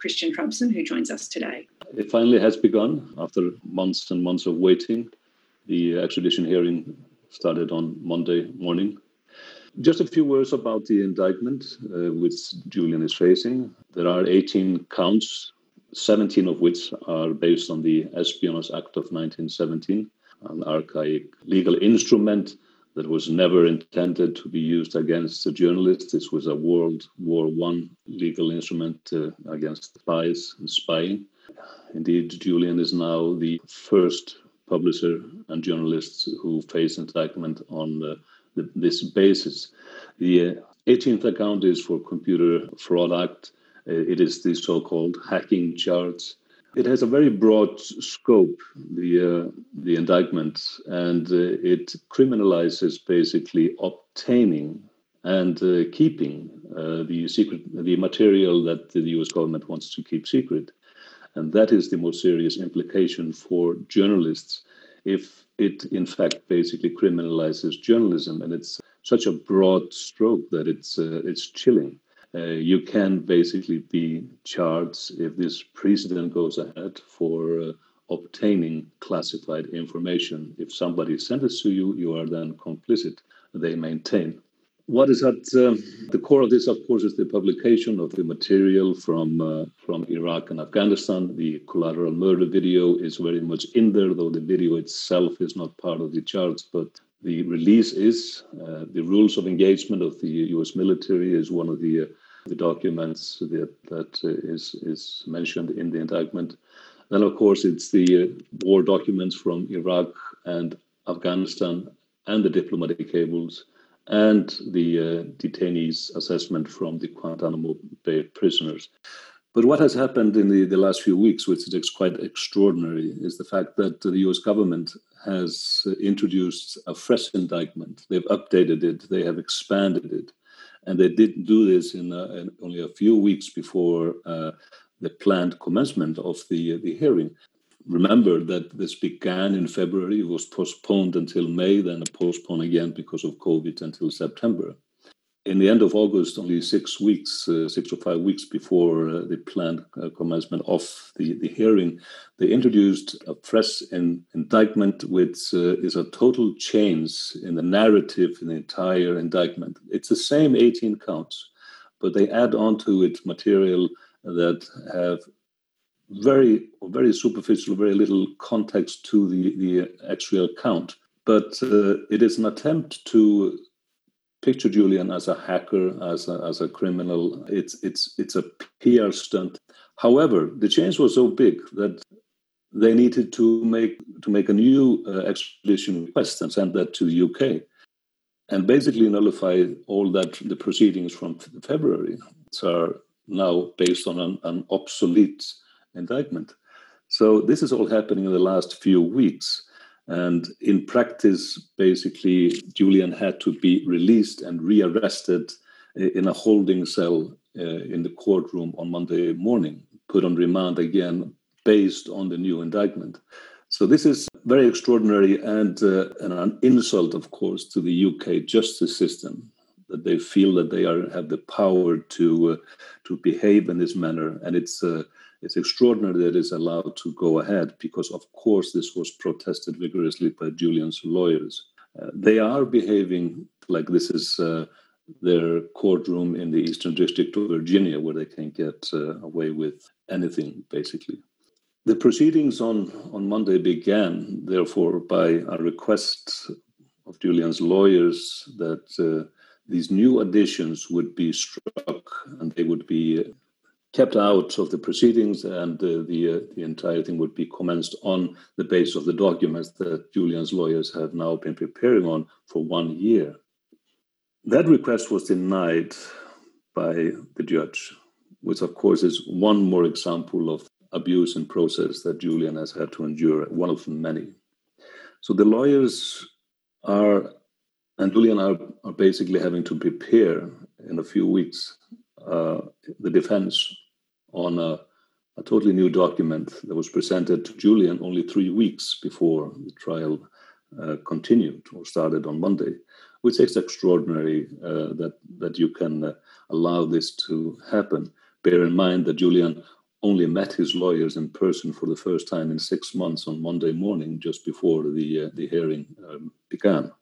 Kristinn Hrafnsson, who joins us today. It finally has begun after months and months of waiting. The extradition hearing started on Monday morning. Just a few words about the indictment uh, which Julian is facing. There are 18 counts, 17 of which are based on the Espionage Act of 1917, an archaic legal instrument that was never intended to be used against a journalist. This was a World War One legal instrument uh, against spies and spying. Indeed, Julian is now the first publisher and journalist who face indictment on uh, the, this basis. The 18th uh, account is for Computer Fraud Act. Uh, it is the so-called hacking charge. It has a very broad scope, the uh, the indictment, and uh, it criminalizes basically obtaining and uh, keeping uh, the secret, the material that the U.S. government wants to keep secret, and that is the most serious implication for journalists if it in fact basically criminalizes journalism, and it's such a broad stroke that it's uh, it's chilling. Uh, you can basically be charged if this precedent goes ahead for uh, obtaining classified information. If somebody sends it to you, you are then complicit. They maintain. What is at uh, the core of this, of course, is the publication of the material from uh, from Iraq and Afghanistan. The collateral murder video is very much in there, though the video itself is not part of the charts. But the release is uh, the rules of engagement of the U.S. military is one of the uh, the documents that that is is mentioned in the indictment. Then, of course, it's the uh, war documents from Iraq and Afghanistan and the diplomatic cables and the uh, detainees' assessment from the Guantanamo Bay prisoners. But what has happened in the, the last few weeks, which is quite extraordinary, is the fact that the US government has introduced a fresh indictment. They've updated it, they have expanded it. And they did do this in, uh, in only a few weeks before uh, the planned commencement of the, the hearing. Remember that this began in February, it was postponed until May, then postponed again because of COVID until September in the end of August, only six weeks, uh, six or five weeks before uh, the planned uh, commencement of the, the hearing, they introduced a fresh in, indictment, which uh, is a total change in the narrative in the entire indictment. It's the same 18 counts, but they add on to it material that have very, very superficial, very little context to the, the actual count. But uh, it is an attempt to picture Julian as a hacker, as a, as a criminal. It's it's it's a PR stunt. However, the change was so big that they needed to make to make a new uh, extradition request and send that to the UK, and basically nullify all that the proceedings from February are now based on an, an obsolete indictment. So this is all happening in the last few weeks. And in practice, basically, Julian had to be released and rearrested in a holding cell uh, in the courtroom on Monday morning, put on remand again based on the new indictment. So this is very extraordinary and, uh, and an insult, of course, to the UK justice system that they feel that they are have the power to uh, to behave in this manner, and it's uh, it's extraordinary that it's allowed to go ahead because, of course, this was protested vigorously by Julian's lawyers. Uh, they are behaving like this is uh, their courtroom in the Eastern District of Virginia, where they can get uh, away with anything, basically. The proceedings on, on Monday began, therefore, by a request of Julian's lawyers that uh, these new additions would be struck and they would be kept out of the proceedings, and uh, the uh, the entire thing would be commenced on the basis of the documents that Julian's lawyers have now been preparing on for one year. That request was denied by the judge, which of course is one more example of abuse in process that Julian has had to endure, one of many. So the lawyers are, and Julian are, are basically having to prepare in a few weeks uh, the defense on a, a, totally new document that was presented to Julian only three weeks before the trial uh, continued or started on Monday, which is extraordinary uh, that that you can uh, allow this to happen. Bear in mind that Julian only met his lawyers in person for the first time in six months on Monday morning, just before the uh, the hearing um, began.